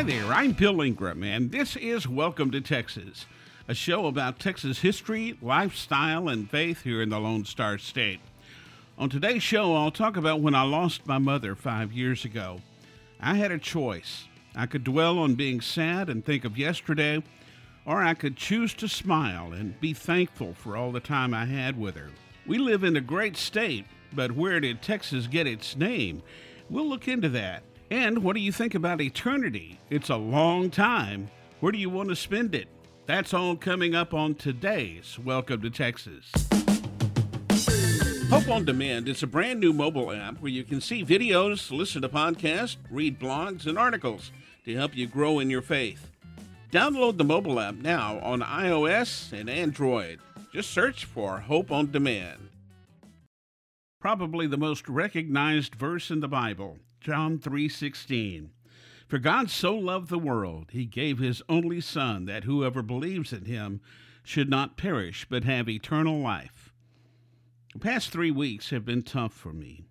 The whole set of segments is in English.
I'm Bill Ingram, and this is Welcome to Texas, a show about Texas history, lifestyle, and faith here in the Lone Star State. On today's show, I'll talk about when I lost my mother five years ago. I had a choice. I could dwell on being sad and think of yesterday, or I could choose to smile and be thankful for all the time I had with her. We live in a great state, but where did Texas get its name? We'll look into that. And what do you think about eternity? It's a long time. Where do you want to spend it? That's all coming up on today's Welcome to Texas. Hope on Demand is a brand new mobile app where you can see videos, listen to podcasts, read blogs, and articles to help you grow in your faith. Download the mobile app now on iOS and Android. Just search for Hope on Demand. Probably the most recognized verse in the Bible John 3:16. For God so loved the world, he gave his only son that whoever believes in him should not perish but have eternal life. The past 3 weeks have been tough for me.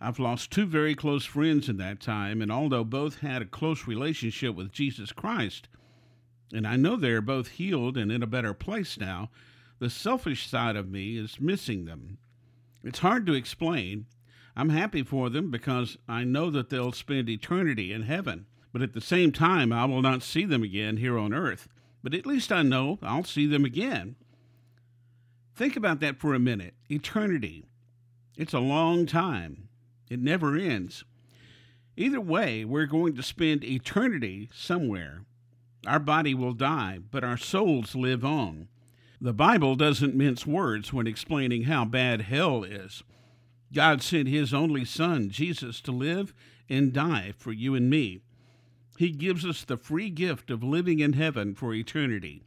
I've lost two very close friends in that time, and although both had a close relationship with Jesus Christ, and I know they're both healed and in a better place now, the selfish side of me is missing them. It's hard to explain, I'm happy for them because I know that they'll spend eternity in heaven. But at the same time, I will not see them again here on earth. But at least I know I'll see them again. Think about that for a minute. Eternity. It's a long time, it never ends. Either way, we're going to spend eternity somewhere. Our body will die, but our souls live on. The Bible doesn't mince words when explaining how bad hell is. God sent his only Son, Jesus, to live and die for you and me. He gives us the free gift of living in heaven for eternity.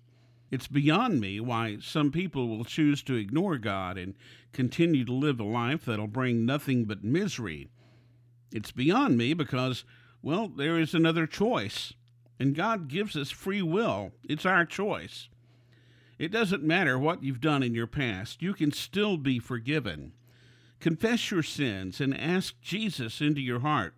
It's beyond me why some people will choose to ignore God and continue to live a life that'll bring nothing but misery. It's beyond me because, well, there is another choice, and God gives us free will. It's our choice. It doesn't matter what you've done in your past, you can still be forgiven. Confess your sins and ask Jesus into your heart.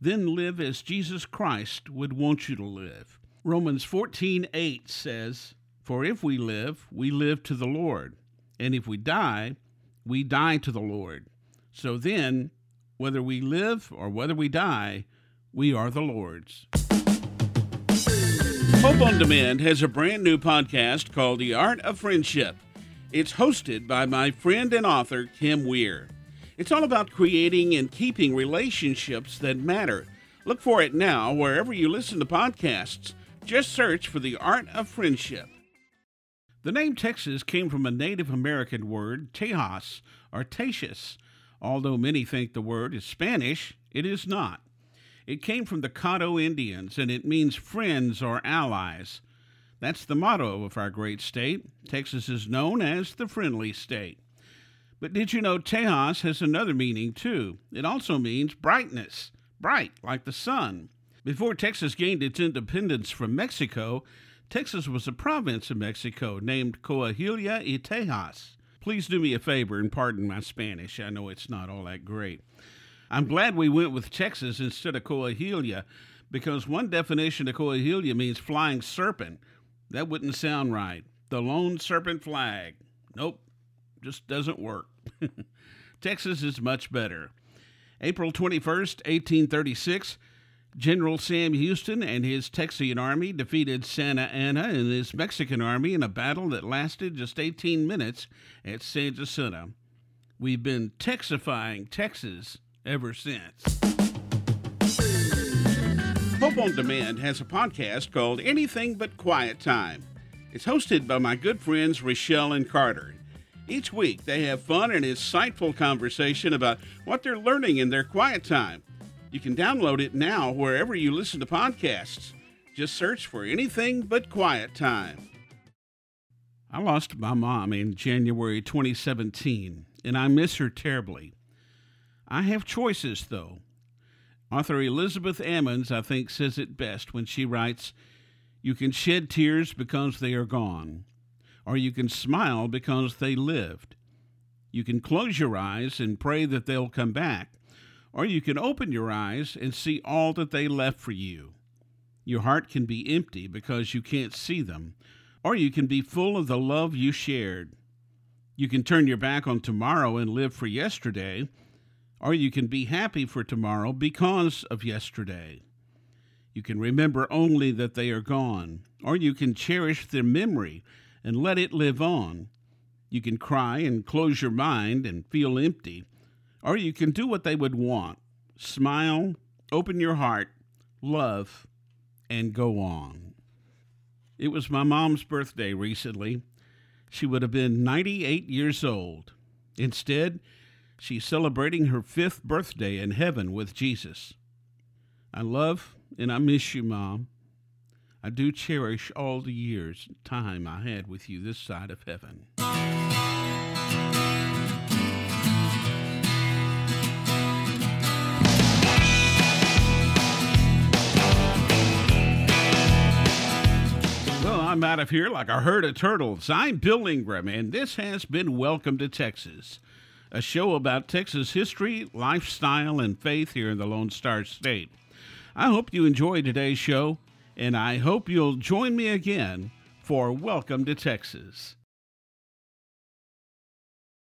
Then live as Jesus Christ would want you to live. Romans 14:8 says, "For if we live, we live to the Lord, and if we die, we die to the Lord. So then, whether we live or whether we die, we are the Lord's." Hope on Demand has a brand new podcast called The Art of Friendship. It's hosted by my friend and author, Kim Weir. It's all about creating and keeping relationships that matter. Look for it now wherever you listen to podcasts. Just search for The Art of Friendship. The name Texas came from a Native American word, Tejas, or Tatius. Although many think the word is Spanish, it is not. It came from the Caddo Indians and it means friends or allies. That's the motto of our great state. Texas is known as the friendly state. But did you know Tejas has another meaning too? It also means brightness, bright like the sun. Before Texas gained its independence from Mexico, Texas was a province of Mexico named Coahuila y Tejas. Please do me a favor and pardon my Spanish. I know it's not all that great. I'm glad we went with Texas instead of Coahuila because one definition of Coahuila means flying serpent, that wouldn't sound right. The lone serpent flag. Nope, just doesn't work. Texas is much better. April 21st, 1836, General Sam Houston and his Texian army defeated Santa Anna and his Mexican army in a battle that lasted just 18 minutes at San Jacinto. We've been Texifying Texas ever since. Hope on Demand has a podcast called Anything But Quiet Time. It's hosted by my good friends Rochelle and Carter. Each week, they have fun and insightful conversation about what they're learning in their quiet time. You can download it now wherever you listen to podcasts. Just search for Anything But Quiet Time. I lost my mom in January 2017, and I miss her terribly. I have choices, though. Author Elizabeth Ammons, I think, says it best when she writes You can shed tears because they are gone, or you can smile because they lived. You can close your eyes and pray that they'll come back, or you can open your eyes and see all that they left for you. Your heart can be empty because you can't see them, or you can be full of the love you shared. You can turn your back on tomorrow and live for yesterday, or you can be happy for tomorrow because of yesterday. You can remember only that they are gone, or you can cherish their memory and let it live on. You can cry and close your mind and feel empty, or you can do what they would want smile, open your heart, love, and go on. It was my mom's birthday recently. She would have been 98 years old. Instead, she's celebrating her fifth birthday in heaven with Jesus. I love and I miss you, Mom. I do cherish all the years and time I had with you this side of heaven. Well, I'm out of here like a herd of turtles. I'm Bill Ingram, and this has been Welcome to Texas, a show about Texas history, lifestyle, and faith here in the Lone Star State. I hope you enjoyed today's show, and I hope you'll join me again for Welcome to Texas.